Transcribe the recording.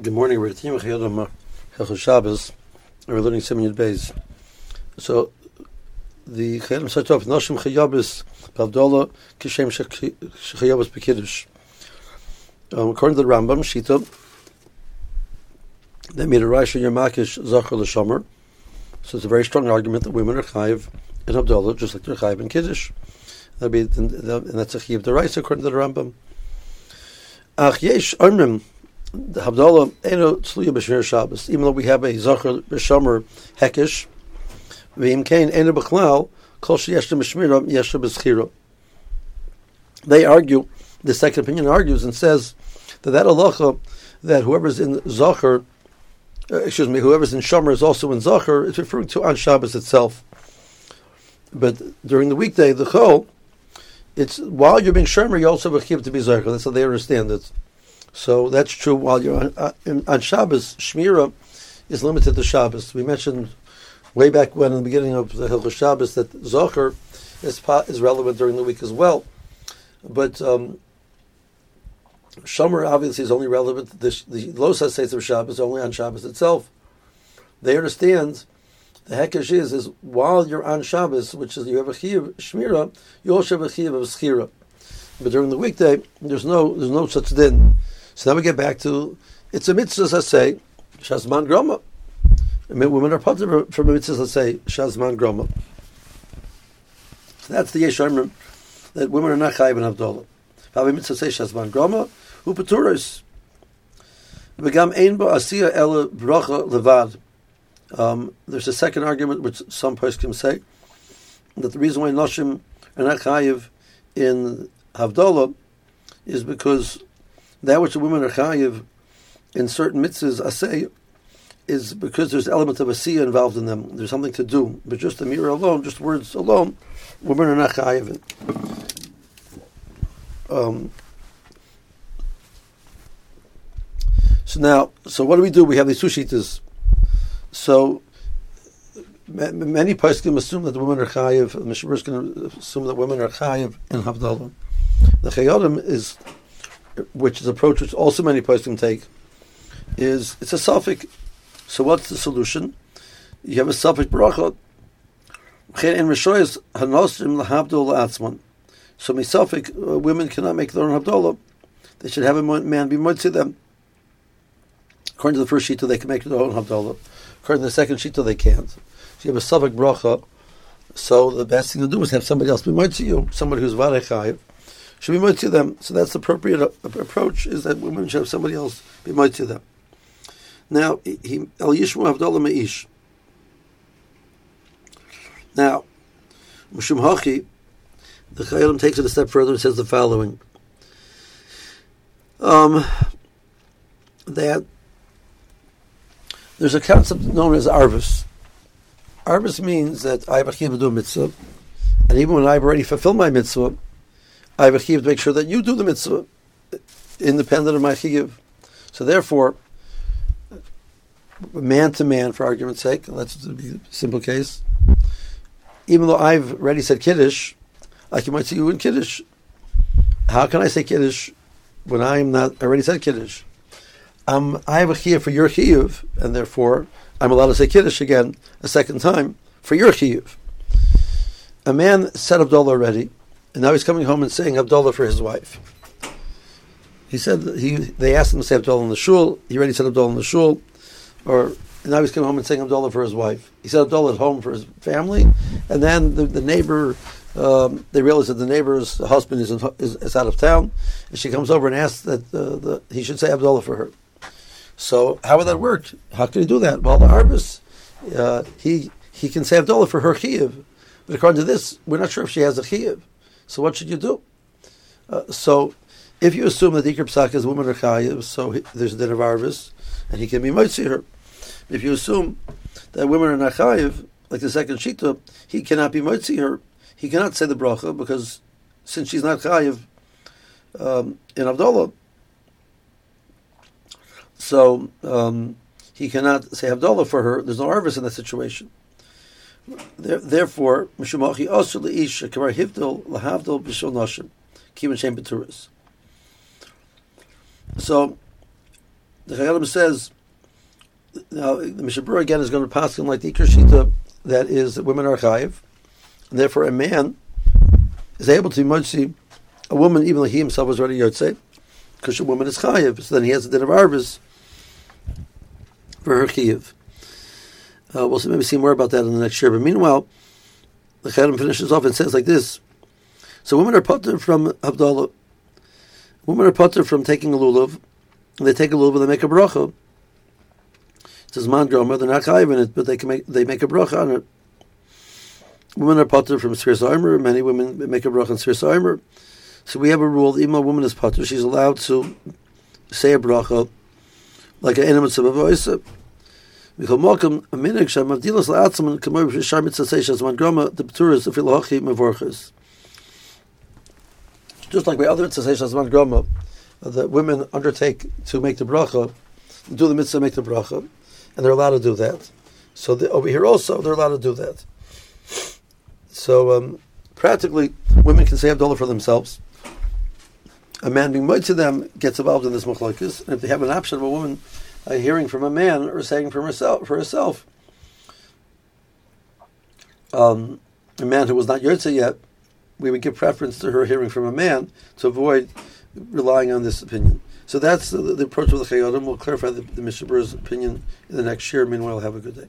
Good morning, we're Tim Hilchos Shabbos. We're learning Siman Yud Beis. So, the Chayei Adam starts off, Noshim Chayabis Pavdola Kishem Chayabis Bekiddush. Um, according to the Rambam, Shita, they made a Rashi Yermakish Zachar L'Shomer. So it's a very strong argument that women are chayiv in Havdalah, just like they're chayiv in Kiddush. That'd be, and that's a chayiv deraisa according to the Rambam. Ach yesh armim the Havdalah eno tzluya b'shmir Shabbos. Even though we have a zachar b'shomer hekish, v'im kain eno b'chlal kol sheyesh b'shmira yesh b'schira. They argue. The second opinion argues and says that that halacha that whoever's in zachar, uh, excuse me, whoever's in shomer is also in zachar is referring to on Shabbos itself. But during the weekday, the chol, it's while you're being shomer, you also have a to be zachar. That's how they understand it. So that's true while you're on, uh, on Shabbos. Shmira is limited to Shabbos. We mentioned way back when in the beginning of the Hilchos Shabbos that Zachor is, is relevant during the week as well. But um, Shomer obviously is only relevant. The, the Losa says of Shabbos only on Shabbos itself. They understand the hekesh is is while you're on Shabbos, which is you have a chiyuv shmira, you also have a chiyuv of schira. But during the weekday, there's no there's no such din. So now we get back to it's a mitzvah, let's say, Shazman Groma. Women are of from a mitzvah, let's say, Shazman Groma. So that's the Yeshayim that women are not chayiv and Havdalah. A mitzvah say Shazman Groma, who ein bo asiya ela bracha levad. Um, there's a second argument which some poskim say that the reason why Noshim are not chayiv in Havdalah is because that which the women are chayiv in certain mitzvahs, say, is because there's elements of asiya involved in them. There's something to do. But just the mirror alone, just words alone, women are not chayiv. Um, so now, so what do we do? We have these two shitas. So many poskim assume that the women are chayiv. The Mishnah is going to assume that women are chayiv in Havdalah. The Chayei Adam is which is approach which also many poskim take, is it's a safek. So what's the solution? You have a safek bracha. So misafik, uh, women cannot make their own habdolah. They should have a man be to them. According to the first shita, they can make their own habdolah. According to the second shita, they can't. So you have a safek bracha. So the best thing to do is have somebody else be to you, somebody who's varechayiv should be to them. So that's the appropriate approach, is that women should have somebody else be to them. Now, he El Yishmu Avdallah Me'ish. Now, Mushum Hachi, the Chayyim takes it a step further and says the following. Um, that there's a concept known as Arvis. Arvis means that I have a mitzvah, and even when I've already fulfilled my mitzvah, I have a chiyuv to make sure that you do the mitzvah independent of my chiyuv. So therefore, man to man, for argument's sake, let's be a simple case. Even though I've already said kiddush, I can might see you in kiddush. How can I say kiddush when I am not I already said kiddush? Um, I have a chiyuv for your chiyuv, and therefore I'm allowed to say kiddush again a second time for your chiyuv. A man said Havdalah already and now he's coming home and saying Havdalah for his wife. He said he. They asked him to say Havdalah in the shul. He already said Havdalah in the shul, or now he's coming home and saying Havdalah for his wife. He said Havdalah at home for his family, and then the, the neighbor. Um, they realize that the neighbor's husband is, in, is, is out of town, and she comes over and asks that uh, the, he should say Havdalah for her. So how would that work? How could he do that? Well, the Arbus, uh, he he can say Havdalah for her chiyuv, but according to this, we're not sure if she has a chiyuv. So what should you do? Uh, so if you assume that Iker Psak is woman or chayiv, so he, there's a din of Arvis, and he can be mitzi her. If you assume that women are not chayiv, like the second shita, he cannot be mitzi her. He cannot say the bracha because since she's not chayiv um, in Havdalah, so um, he cannot say Havdalah for her. There's no Arvis in that situation. Therefore, Mishumachi also leish kamar hivdil lahavdil b'shul nashim kim shem beturis. So the Chayyim says, now the Mishabur again is going to pass him like the Ikar that is that women are chayiv, and therefore a man is able to be a woman even though he himself was already yotze, because a woman is chayiv, so then he has a din of arbis for her chayiv. Uh, we'll see, maybe see more about that in the next year. But meanwhile, the Chayyim finishes off and says like this: So women are putter from Havdalah. Women are putter from taking a lulav. They take a lulav and they make a bracha. It says man groma, they're not chayiv in it, but they can make they make a bracha on it. Women are putter from Sir Armor. Many women make a bracha on Sir Armor. So we have a rule: even a woman is putter, she's allowed to say a bracha like an animal of a voice. Malcolm, a minig sham of dilas la'atzim and kamoy b'shar mitzvah seishas man the mevorches. Just like by other mitzvah seishas man groma, the women undertake to make the bracha, do the mitzvah, make the bracha, and they're allowed to do that. So the, over here also, they're allowed to do that. So um, practically, women can say Havdalah for themselves. A man being married to them gets involved in this machlokes, and if they have an option of a woman uh, hearing from a man or saying from herself for herself, um, a man who was not yotze yet, we would give preference to her hearing from a man to avoid relying on this opinion. So that's the, the approach of the Chayyim. We'll clarify the, the Mishabur's opinion in the next year. Meanwhile, have a good day.